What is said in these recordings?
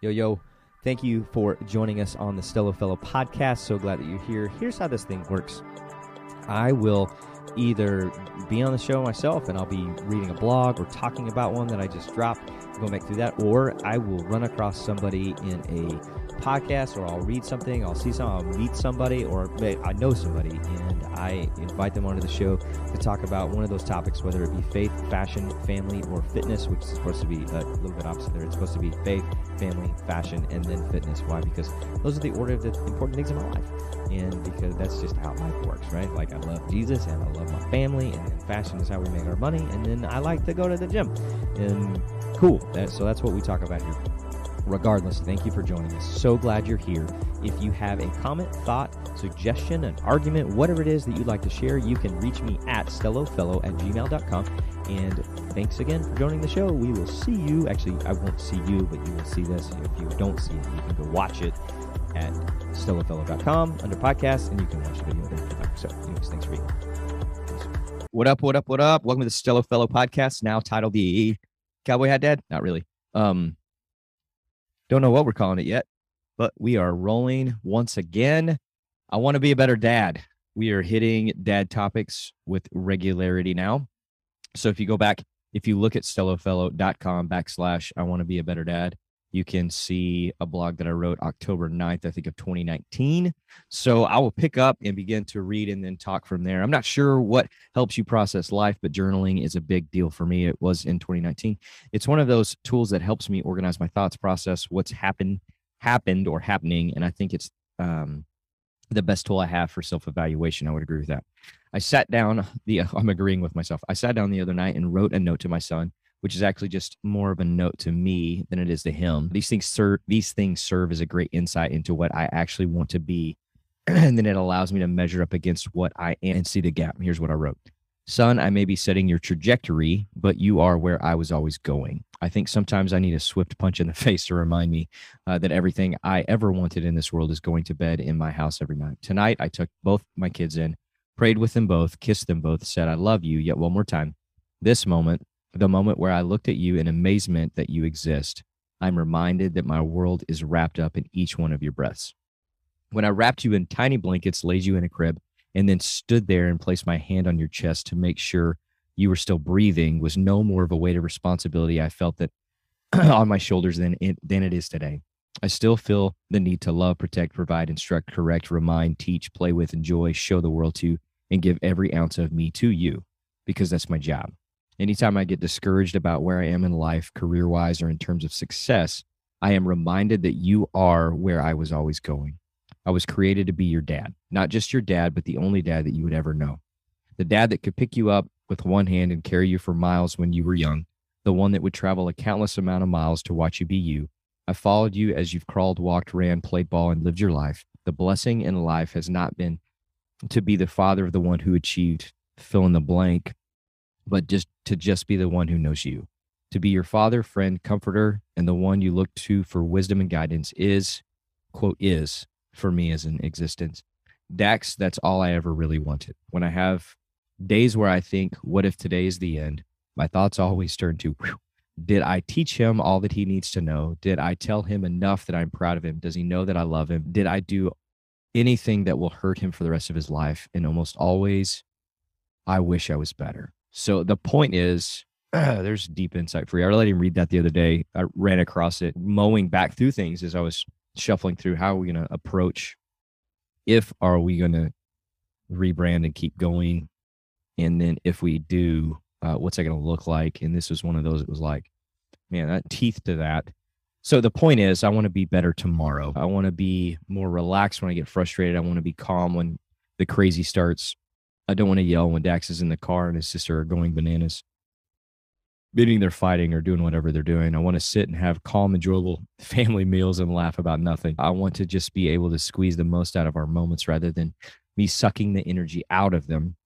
Yo, yo, thank you for joining us on the Stello Fellow podcast. So glad that you're here. Here's how this thing works I will either be on the show myself and I'll be reading a blog or talking about one that I just dropped, going back through that, or I will run across somebody in a podcast or I'll read something, I'll see something, I'll meet somebody, or I know somebody, and I invite them onto the show to talk about one of those topics, whether it be faith, fashion, family, or fitness, which is supposed to be uh, a little bit opposite there. It's supposed to be faith, family, fashion, and then fitness. Why? Because those are the order of the important things in my life. And because that's just how life works, right? Like I love Jesus and I love my family, and then fashion is how we make our money, and then I like to go to the gym. And cool. That, so that's what we talk about here regardless, thank you for joining us. So glad you're here. If you have a comment, thought, suggestion, an argument, whatever it is that you'd like to share, you can reach me at stellofellow at gmail.com. And thanks again for joining the show. We will see you. Actually, I won't see you, but you will see this. If you don't see it, you can go watch it at stellofellow.com under podcasts, and you can watch the video there. So, anyways, thanks for being here. What up, what up, what up? Welcome to the Stello Fellow podcast, now titled the Cowboy Hat Dad. Not really. Um, don't know what we're calling it yet, but we are rolling once again. I want to be a better dad. We are hitting dad topics with regularity now. So if you go back, if you look at stellofellow.com backslash I want to be a better dad, you can see a blog that I wrote October 9th, I think, of 2019. So I will pick up and begin to read and then talk from there. I'm not sure what helps you process life, but journaling is a big deal for me. It was in 2019. It's one of those tools that helps me organize my thoughts, process what's happened, happened or happening. And I think it's um, the best tool I have for self evaluation. I would agree with that. I sat down, the, I'm agreeing with myself. I sat down the other night and wrote a note to my son which is actually just more of a note to me than it is to him. These things serve these things serve as a great insight into what I actually want to be. and then it allows me to measure up against what I am and see the gap. Here's what I wrote. Son, I may be setting your trajectory, but you are where I was always going. I think sometimes I need a swift punch in the face to remind me uh, that everything I ever wanted in this world is going to bed in my house every night. Tonight, I took both my kids in, prayed with them both, kissed them both, said, I love you, yet one more time. This moment, the moment where I looked at you in amazement that you exist, I'm reminded that my world is wrapped up in each one of your breaths. When I wrapped you in tiny blankets, laid you in a crib, and then stood there and placed my hand on your chest to make sure you were still breathing was no more of a weight of responsibility I felt that on my shoulders than it, than it is today. I still feel the need to love, protect, provide, instruct, correct, remind, teach, play with, enjoy, show the world to, and give every ounce of me to you because that's my job. Anytime I get discouraged about where I am in life, career wise, or in terms of success, I am reminded that you are where I was always going. I was created to be your dad, not just your dad, but the only dad that you would ever know. The dad that could pick you up with one hand and carry you for miles when you were young, the one that would travel a countless amount of miles to watch you be you. I followed you as you've crawled, walked, ran, played ball, and lived your life. The blessing in life has not been to be the father of the one who achieved fill in the blank but just to just be the one who knows you. To be your father, friend, comforter, and the one you look to for wisdom and guidance is, quote, is for me as an existence. Dax, that's all I ever really wanted. When I have days where I think, what if today is the end? My thoughts always turn to, whew, did I teach him all that he needs to know? Did I tell him enough that I'm proud of him? Does he know that I love him? Did I do anything that will hurt him for the rest of his life? And almost always, I wish I was better. So the point is, there's deep insight for you. I let him read that the other day. I ran across it mowing back through things as I was shuffling through how are we going to approach if are we going to rebrand and keep going and then if we do uh, what's that going to look like and this was one of those it was like man that teeth to that so the point is i want to be better tomorrow i want to be more relaxed when i get frustrated i want to be calm when the crazy starts I don't want to yell when Dax is in the car and his sister are going bananas, meaning they're fighting or doing whatever they're doing. I want to sit and have calm, enjoyable family meals and laugh about nothing. I want to just be able to squeeze the most out of our moments rather than me sucking the energy out of them,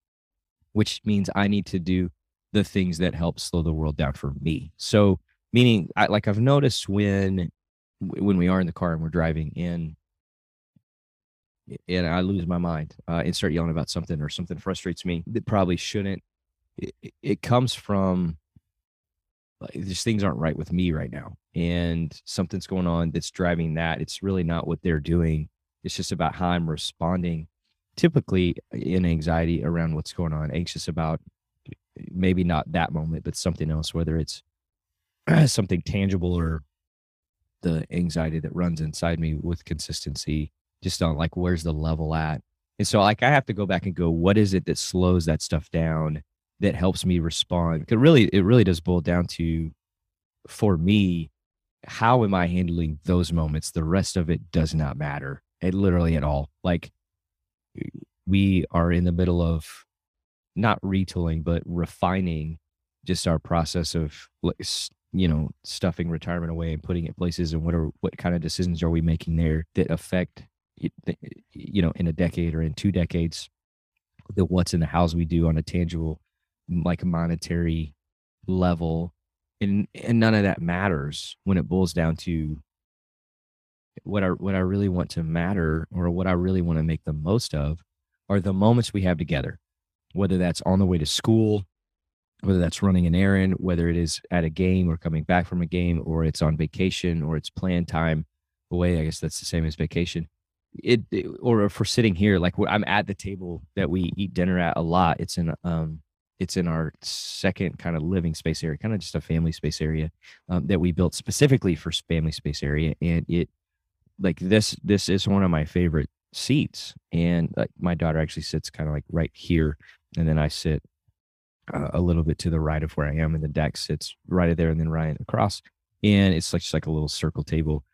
which means I need to do the things that help slow the world down for me. So, meaning, I, like I've noticed when when we are in the car and we're driving in and I lose my mind uh, and start yelling about something or something frustrates me that probably shouldn't. It, it comes from just things aren't right with me right now and something's going on that's driving that. It's really not what they're doing. It's just about how i'm responding typically in anxiety around what's going on anxious about maybe not that moment but something else whether it's something tangible or the anxiety that runs inside me with consistency just on like where's the level at? And so like i have to go back and go what is it that slows that stuff down that helps me respond? Because really it really does boil down to for me how am i handling those moments? The rest of it does not matter it literally at all. Like eh, we are in the middle of not retooling but refining just our process of you know stuffing retirement away and putting it places and what are what kind of decisions are we making there that affect you know in a decade or in two decades the what's in the house we do on a tangible like a monetary level and and none of that matters when it boils down to what I what I really want to matter or what I really want to make the most of are the moments we have together whether that's on the way to school whether that's running an errand, whether it is at a game or coming back from a game, or it's on vacation or it's planned time away. I guess that's the same as vacation. It, or we're sitting here, like I'm at the table that we eat dinner at a lot. It's in um, it's in our second kind of living space area, kind of just a family space area um, that we built specifically for family space area, and it like this this is one of my favorite seats, and like my daughter actually sits kind of like right here, and then I sit uh, a little bit to the right of where I am, and the deck sits right there, and then right across, and it's like just like a little circle table.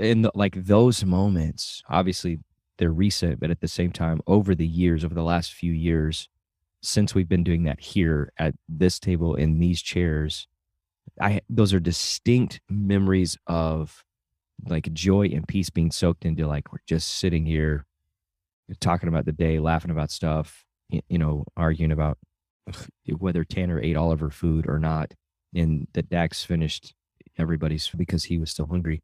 And the, like those moments, obviously they're recent, but at the same time, over the years, over the last few years, since we've been doing that here at this table in these chairs, I those are distinct memories of like joy and peace being soaked into like we're just sitting here talking about the day, laughing about stuff, you know, arguing about whether Tanner ate all of her food or not, and that Dax finished everybody's because he was still hungry.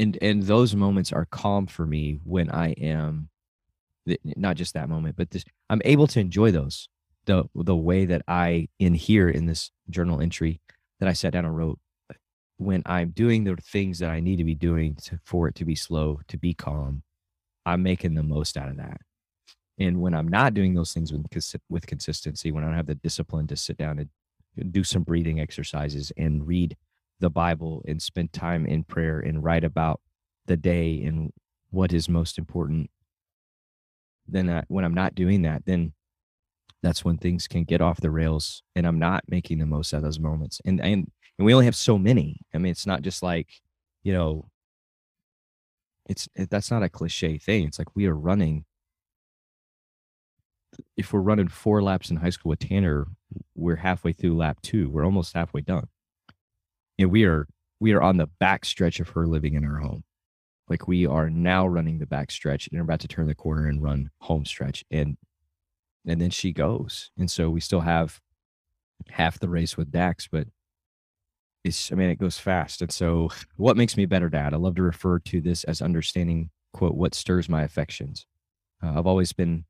And and those moments are calm for me when I am not just that moment, but this I'm able to enjoy those the the way that I in here in this journal entry that I sat down and wrote uh, when I'm doing the things that I need to be doing to, for it to be slow, to be calm, I'm making the most out of that. And when I'm not doing those things with, with consistency, when I don't have the discipline to sit down and do some breathing exercises and read the Bible and spend time in prayer and write about the day and what is most important, then I, when I'm not doing that, then that's when things can get off the rails and I'm not making the most out of those moments. And and and we only have so many. I mean, it's not just like, you know, it's it, that's not a cliche thing. It's like we are running if we're running four laps in high school with Tanner, we're halfway through lap two. We're almost halfway done. And we are we are on the back stretch of her living in her home. Like we are now running the back stretch and are about to turn the corner and run home stretch. And and then she goes. And so we still have half the race with Dax, but it's I mean it goes fast. And so what makes me a better dad? I love to refer to this as understanding quote what stirs my affections. Uh, I've always been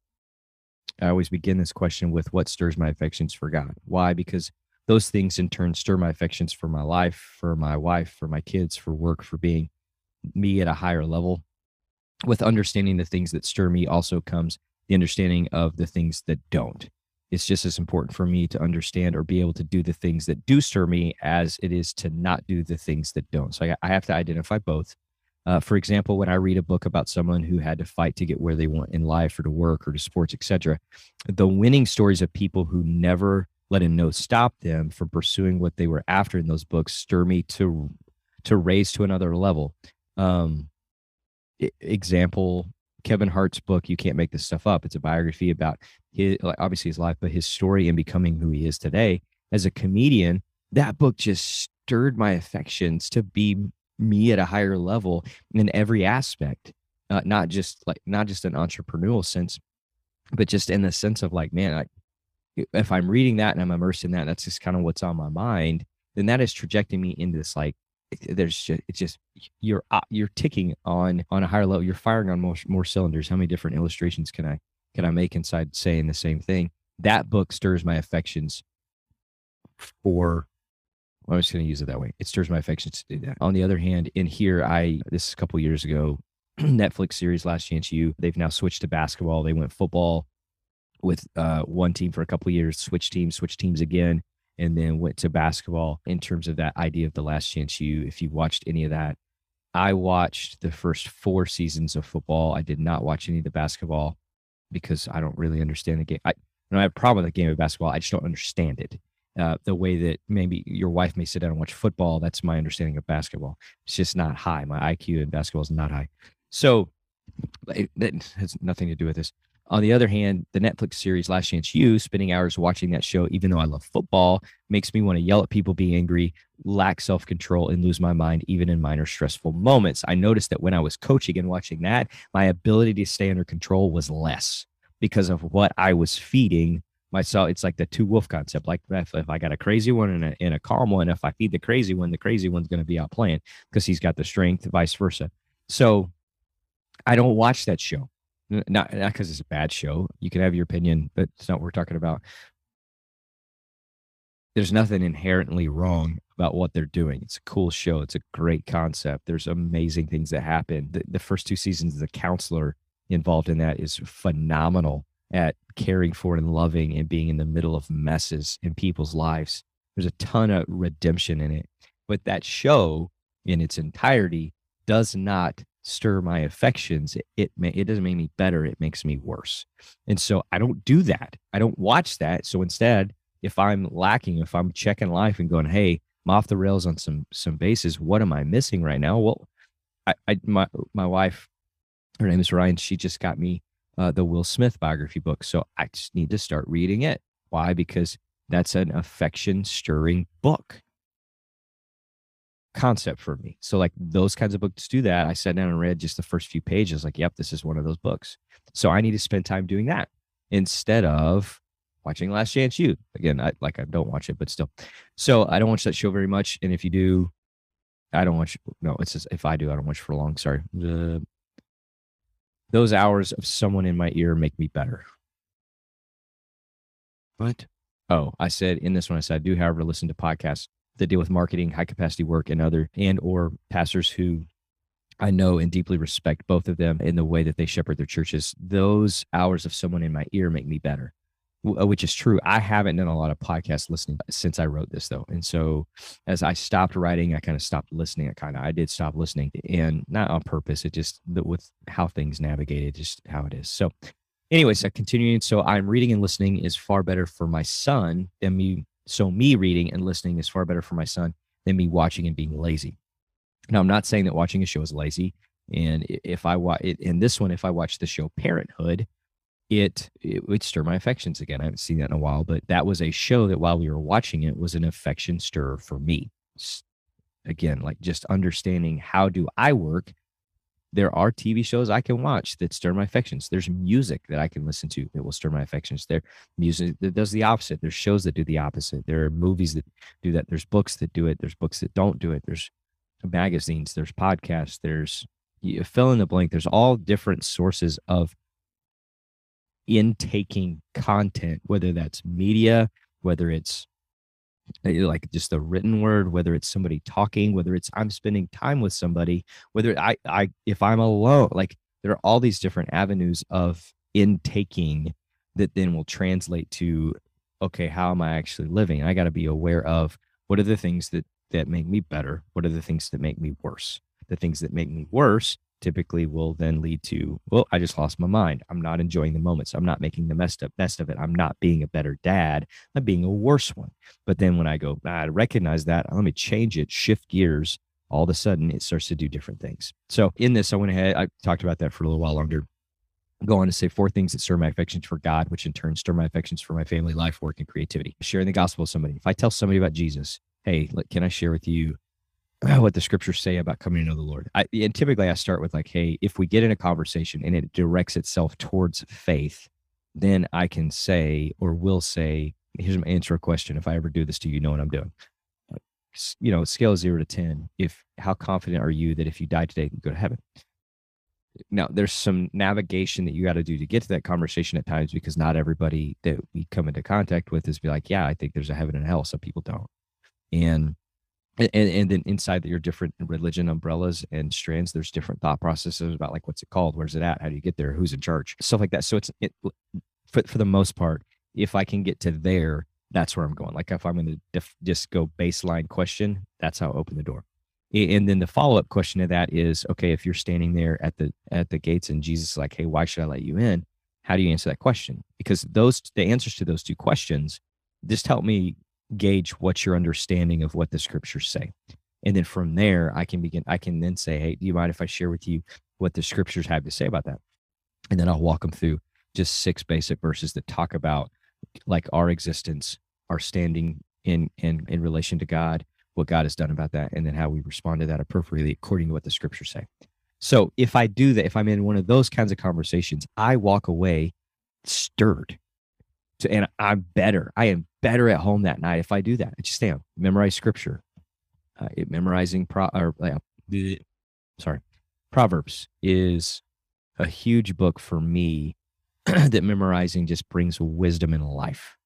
I always begin this question with what stirs my affections for God. Why? Because those things in turn stir my affections for my life, for my wife, for my kids, for work, for being me at a higher level. With understanding the things that stir me also comes the understanding of the things that don't. It's just as important for me to understand or be able to do the things that do stir me as it is to not do the things that don't. So I, I have to identify both. Uh, for example, when I read a book about someone who had to fight to get where they want in life or to work or to sports, etc., the winning stories of people who never let a no stop them from pursuing what they were after in those books stir me to to raise to another level. Um, example: Kevin Hart's book "You Can't Make This Stuff Up." It's a biography about his, obviously his life, but his story and becoming who he is today as a comedian. That book just stirred my affections to be me at a higher level in every aspect uh, not just like not just an entrepreneurial sense but just in the sense of like man I, if i'm reading that and i'm immersed in that that's just kind of what's on my mind then that is trajecting me into this like there's just it's just you're uh, you're ticking on on a higher level you're firing on more more cylinders how many different illustrations can i can i make inside saying the same thing that book stirs my affections for I'm just going to use it that way. It stirs my affections to do that. On the other hand, in here, I this is a couple years ago, Netflix series Last Chance U. They've now switched to basketball. They went football with uh, one team for a couple years, switch teams, switch teams again, and then went to basketball. In terms of that idea of the Last Chance U. If you watched any of that, I watched the first four seasons of football. I did not watch any of the basketball because I don't really understand the game. I, I have a problem with the game of basketball. I just don't understand it uh, the way that maybe your wife may sit down and watch football. That's my understanding of basketball. It's just not high. My IQ in basketball is not high. So it, it has nothing to do with this. On the other hand, the Netflix series Last Chance U, spending hours watching that show, even though I love football, makes me want to yell at people, be angry, lack self control, and lose my mind, even in minor stressful moments. I noticed that when I was coaching and watching that, my ability to stay under control was less because of what I was feeding myself. It's like the two wolf concept like if, if i got a crazy one and a, and a calm one if i feed the crazy one the crazy one's going to be out playing because he's got the strength vice versa. So i don't watch that show not not because it's a bad show you can have your opinion but it's not what we're talking about there's nothing inherently wrong about what they're doing it's a cool show it's a great concept there's amazing things that happen the, the first two seasons the counselor involved in that is phenomenal at caring for and loving and being in the middle of messes in people's lives. There's a ton of redemption in it. But that show in its entirety does not stir my affections. It it, may, it doesn't make me better, it makes me worse. And so I don't do that. I don't watch that. So instead, if I'm lacking, if I'm checking life and going, "Hey, I'm off the rails on some some bases. What am I missing right now?" Well, I, I my my wife, her name is Ryan. She just got me uh, the Will Smith biography book. So I just need to start reading it. Why? Because that's an affection stirring book concept for me. So like those kinds of books do that. I sat down and read just the first few pages, like, yep, this is one of those books. So I need to spend time doing that instead of watching Last Chance U. Again, I like I don't watch it, but still. So I don't watch that show very much. And if you do, I don't watch. No, it's just if I do, I don't watch for long. Sorry. Uh, those hours of someone in my ear make me better. What? Oh, I said in this one, I said, I do, however, listen to podcasts that deal with marketing, high capacity work, and other and or pastors who I know and deeply respect both of them in the way that they shepherd their churches. Those hours of someone in my ear make me better. Uh, which is true. I haven't done a lot of podcast listening since I wrote this though. And so as I stopped writing, I kind of stopped listening. I kind of, I did stop listening and not on purpose. It just with how things navigated, just how it is. So anyways, uh, continuing. So I'm reading and listening is far better for my son than me. So me reading and listening is far better for my son than me watching and being lazy. Now I'm not saying that watching a show is lazy. And if I watch it in this one, if I watch the show Parenthood, it it would stir my affections again. I haven't seen that in a while, but that was a show that while we were watching it was an affection stir for me. Again, like just understanding how do I work. There are TV shows I can watch that stir my affections. There's music that I can listen to that will stir my affections. There music that does the opposite. There's shows that do the opposite. There are movies that do that. There's books that do it. There's books that don't do it. There's magazines. There's podcasts. There's fill in the blank. There's all different sources of intaking content, whether that's media, whether it's like just the written word, whether it's somebody talking, whether it's I'm spending time with somebody, whether I, I, if I'm alone, like there are all these different avenues of intaking that then will translate to, okay, how am I actually living? I got to be aware of what are the things that, that make me better? What are the things that make me worse? The things that make me worse typically will then lead to, well, I just lost my mind. I'm not enjoying the moments. I'm not making the best of, best of it. I'm not being a better dad. I'm being a worse one. But then when I go, ah, I recognize that, let me change it, shift gears, all of a sudden it starts to do different things. So in this, I went ahead, I talked about that for a little while longer. Go on to say four things that stir my affections for God, which in turn stir my affections for my family, life, work, and creativity. Sharing the gospel with somebody. If I tell somebody about Jesus, hey, can I share with you what the scriptures say about coming to know the Lord. I, and typically I start with like, hey, if we get in a conversation and it directs itself towards faith, then I can say or will say, here's my answer a question. If I ever do this to you, know what I'm doing. You know, scale zero to 10. If how confident are you that if you die today, you go to heaven? now there's some navigation that you got to do to get to that conversation at times because not everybody that we come into contact with is be like, yeah, I think there's a heaven and hell. Some people don't. And and, and then inside your different religion umbrellas and strands, there's different thought processes about like what's it called, where's it at, how do you get there, who's in charge, stuff like that. So it's it, for for the most part, if I can get to there, that's where I'm going. Like if I'm going to def- just go baseline question, that's how I open the door. And then the follow up question to that is, okay, if you're standing there at the at the gates and Jesus is like, hey, why should I let you in? How do you answer that question? Because those the answers to those two questions just help me gauge what's your understanding of what the scriptures say. And then from there, I can begin, I can then say, Hey, do you mind if I share with you what the scriptures have to say about that? And then I'll walk them through just six basic verses that talk about like our existence, our standing in in in relation to God, what God has done about that, and then how we respond to that appropriately according to what the scriptures say. So if I do that, if I'm in one of those kinds of conversations, I walk away stirred. To, and I'm better. I am better at home that night if I do that. I just on, memorize scripture, uh, it, memorizing pro or uh, sorry, Proverbs is a huge book for me that memorizing just brings wisdom in life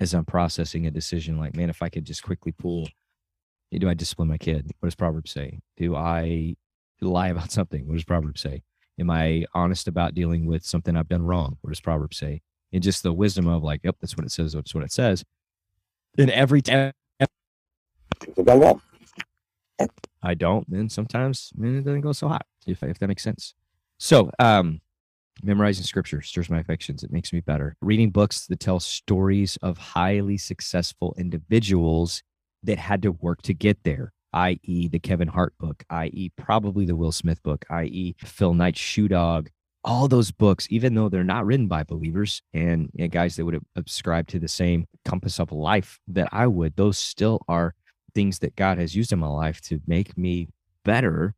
as I'm processing a decision. Like, man, if I could just quickly pull, do I discipline my kid? What does Proverbs say? Do I lie about something? What does Proverbs say? Am I honest about dealing with something I've done wrong? What does Proverbs say? And just the wisdom of like, yep, that's what it says. That's what it says. And every time I don't, then sometimes man, it doesn't go so hot. If if that makes sense. So, um, memorizing scripture stirs my affections. It makes me better. Reading books that tell stories of highly successful individuals that had to work to get there, i.e., the Kevin Hart book, i.e., probably the Will Smith book, i.e., Phil Knight's Shoe Dog. All those books, even though they're not written by believers and, and guys that would subscribe to the same compass of life that I would, those still are things that God has used in my life to make me better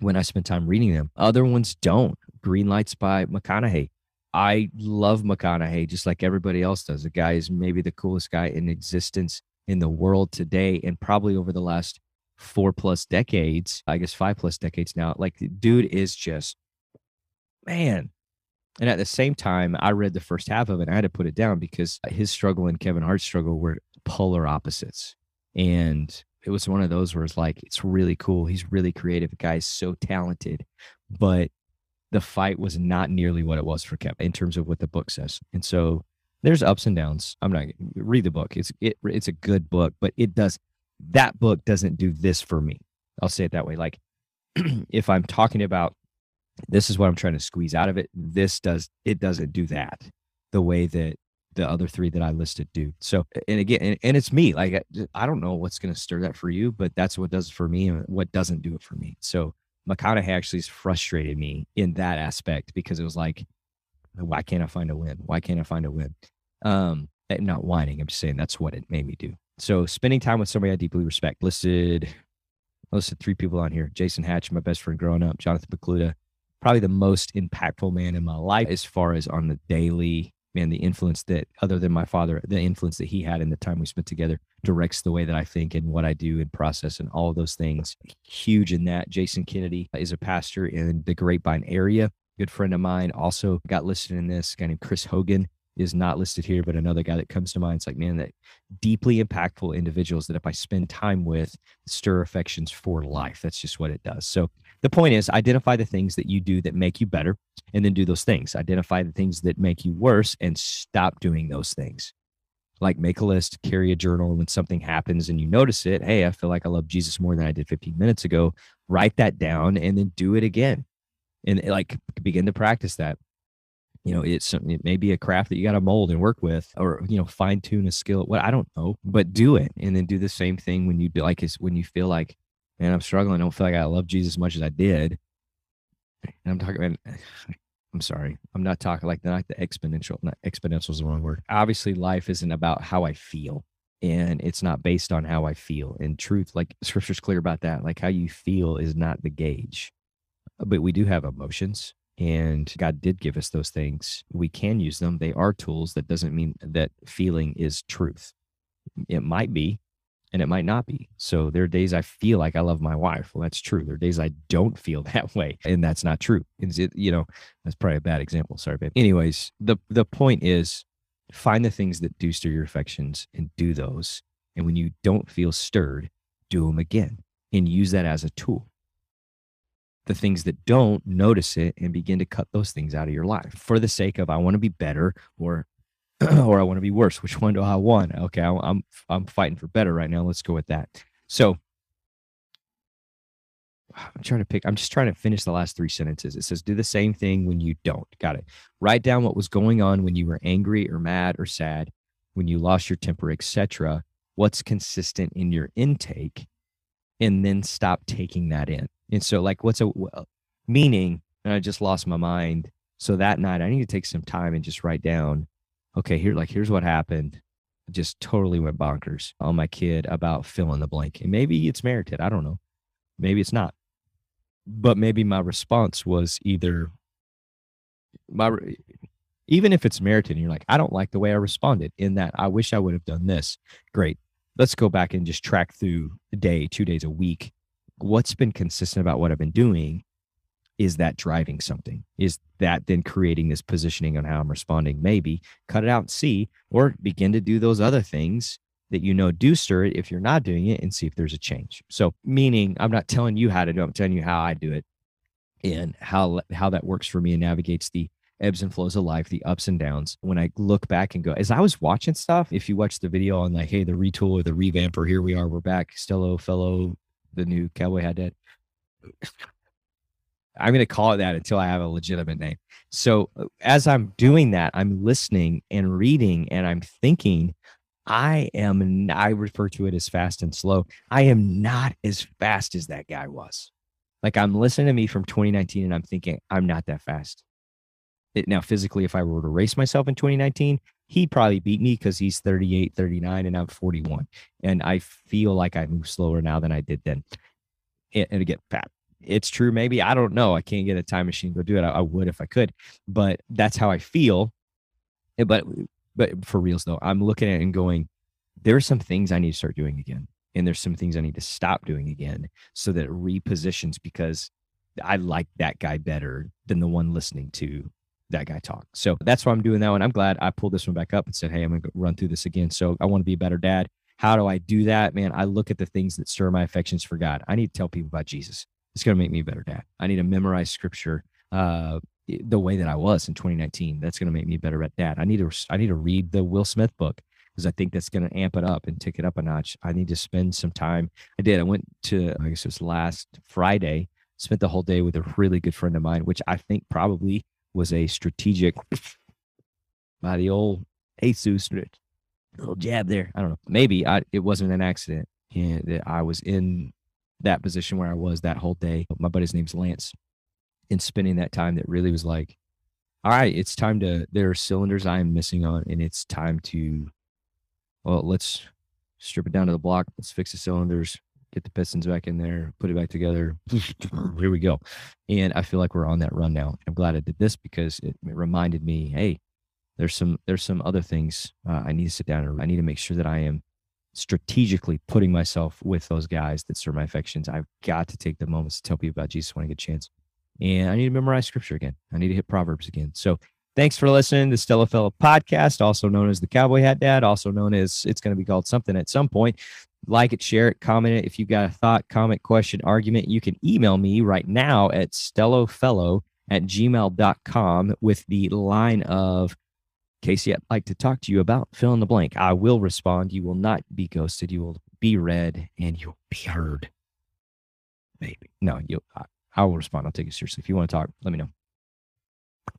when I spend time reading them. Other ones don't. Green Lights by McConaughey. I love McConaughey just like everybody else does. The guy is maybe the coolest guy in existence in the world today and probably over the last four plus decades, I guess five plus decades now. Like, dude is just, man. And at the same time, I read the first half of it. I had to put it down because uh, his struggle and Kevin Hart's struggle were polar opposites. And it was one of those where it's like, it's really cool. He's really creative. The guy's so talented, but the fight was not nearly what it was for Kevin in terms of what the book says. And so there's ups and downs. I'm not read the book. It's it it's a good book, but it does that book doesn't do this for me. I'll say it that way. Like if I'm talking about this is what I'm trying to squeeze out of it, this does it doesn't do that the way that the other three that I listed do. So, and again, and, and it's me. Like I don't know what's going to stir that for you, but that's what does it for me, and what doesn't do it for me. So McConaughey actually frustrated me in that aspect because it was like, why can't I find a win? Why can't I find a win? Um, I'm not whining. I'm just saying that's what it made me do. So spending time with somebody I deeply respect. Listed, listed three people on here: Jason Hatch, my best friend growing up, Jonathan Pokluda, probably the most impactful man in my life as far as on the daily man, the influence that other than my father, the influence that he had in the time we spent together directs the way that I think and what I do and process and all those things. Huge in that. Jason Kennedy is a pastor in the Grapevine area. Good friend of mine also got listed in this. guy named Chris Hogan is not listed here, but another guy that comes to mind. It's like, man, that deeply impactful individuals that if I spend time with, stir affections for life. That's just what it does. So the point is identify the things that you do that make you better and then do those things. Identify the things that make you worse and stop doing those things. Like make a list, carry a journal. When something happens and you notice it, hey, I feel like I love Jesus more than I did 15 minutes ago. Write that down and then do it again. And like begin to practice that. You know, it's it may be a craft that you got to mold and work with, or you know, fine tune a skill. What I don't know, but do it, and then do the same thing when you do like is when you feel like man, I'm struggling. I don't feel like I love Jesus as much as I did. And I'm talking, I'm sorry. I'm not talking like not the exponential, not exponential is the wrong word. Obviously, life isn't about how I feel and it's not based on how I feel. In truth, like scripture's clear about that. Like how you feel is not the gauge, but we do have emotions and God did give us those things. We can use them. They are tools. That doesn't mean that feeling is truth. It might be, and it might not be. So there are days I feel like I love my wife. Well, that's true. There are days I don't feel that way, and that's not true. Is it, you know, that's probably a bad example. Sorry, babe. Anyways, the the point is find the things that do stir your affections and do those. And when you don't feel stirred, do them again and use that as a tool. The things that don't, notice it and begin to cut those things out of your life for the sake of I want to be better or or I want to be worse. Which one do I want? Okay, I'm I'm fighting for better right now. Let's go with that. So I'm trying to pick. I'm just trying to finish the last three sentences. It says, "Do the same thing when you don't." Got it. Write down what was going on when you were angry or mad or sad, when you lost your temper, etc. What's consistent in your intake, and then stop taking that in. And so, like, what's a uh, meaning? And I just lost my mind. So that night, I need to take some time and just write down okay, here, like, here's what happened. I Just totally went bonkers on my kid about fill in the blank. And maybe it's merited. I don't know. Maybe it's not. But maybe my response was either my, even if it's merited, and you're like, I don't like the way I responded in that I wish I would have done this. Great. Let's go back and just track through a day, two days a week. What's been consistent about what I've been doing? is that driving something? Is that then creating this positioning on how I'm responding? Maybe cut it out and see, or begin to do those other things that you know do stir it if you're not doing it and see if there's a change. So, meaning I'm not telling you how to do it, I'm telling you how I do it and how how that works for me and navigates the ebbs and flows of life, the ups and downs. When I look back and go, as I was watching stuff, if you watch the video on like, hey, the retool or the revamp, or here we are, we're back, Stello fellow, the new cowboy hat dad. I'm going to call it that until I have a legitimate name. So uh, as I'm doing that, I'm listening and reading and I'm thinking, I am, I refer to it as fast and slow. I am not as fast as that guy was. Like I'm listening to me from 2019 and I'm thinking, I'm not that fast. It, now, physically, if I were to race myself in 2019, he'd probably beat me because he's 38, 39, and I'm 41. And I feel like I move slower now than I did then. And, again, fat it's true. Maybe I don't know. I can't get a time machine to go do it. I, I would if I could, but that's how I feel. But but for reals though, I'm looking at it and going, there are some things I need to start doing again, and there's some things I need to stop doing again, so that it repositions because I like that guy better than the one listening to that guy talk. So that's why I'm doing that one. I'm glad I pulled this one back up and said, hey, I'm gonna run through this again. So I want to be a better dad. How do I do that, man? I look at the things that stir my affections for God. I need to tell people about Jesus it's going to make me a better dad. I need to memorize scripture uh, the way that I was in 2019. That's going to make me a better dad. I need to I need to read the Will Smith book because I think that's going to amp it up and take it up a notch. I need to spend some time. I did. I went to I guess it was last Friday. Spent the whole day with a really good friend of mine, which I think probably was a strategic by the old Jesus little jab there. I don't know. Maybe I, it wasn't an accident. yeah, that I was in that position where I was that whole day. My buddy's name's Lance. And spending that time that really was like, all right, it's time to, there are cylinders I am missing on, and it's time to, well, let's strip it down to the block. Let's fix the cylinders, get the pistons back in there, put it back together. Here we go. And I feel like we're on that run now. I'm glad I did this because it, it reminded me, hey, there's some there's some other things uh, I need to sit down and I need to make sure that I am strategically putting myself with those guys that serve my affections. I've got to take the moments to tell people about Jesus when I get a chance. And I need to memorize scripture again. I need to hit Proverbs again. So thanks for listening to Stello Fellow Podcast, also known as the Cowboy Hat Dad, also known as it's going to be called something at some point. Like it, share it, comment it. If you've got a thought, comment, question, argument, you can email me right now at stellofellow at gmail.com with the line of Casey, I'd like to talk to you about fill in the blank. I will respond. You will not be ghosted. You will be read and you'll be heard. Maybe. No, you I, I will respond. I'll take it seriously. If you want to talk, let me know.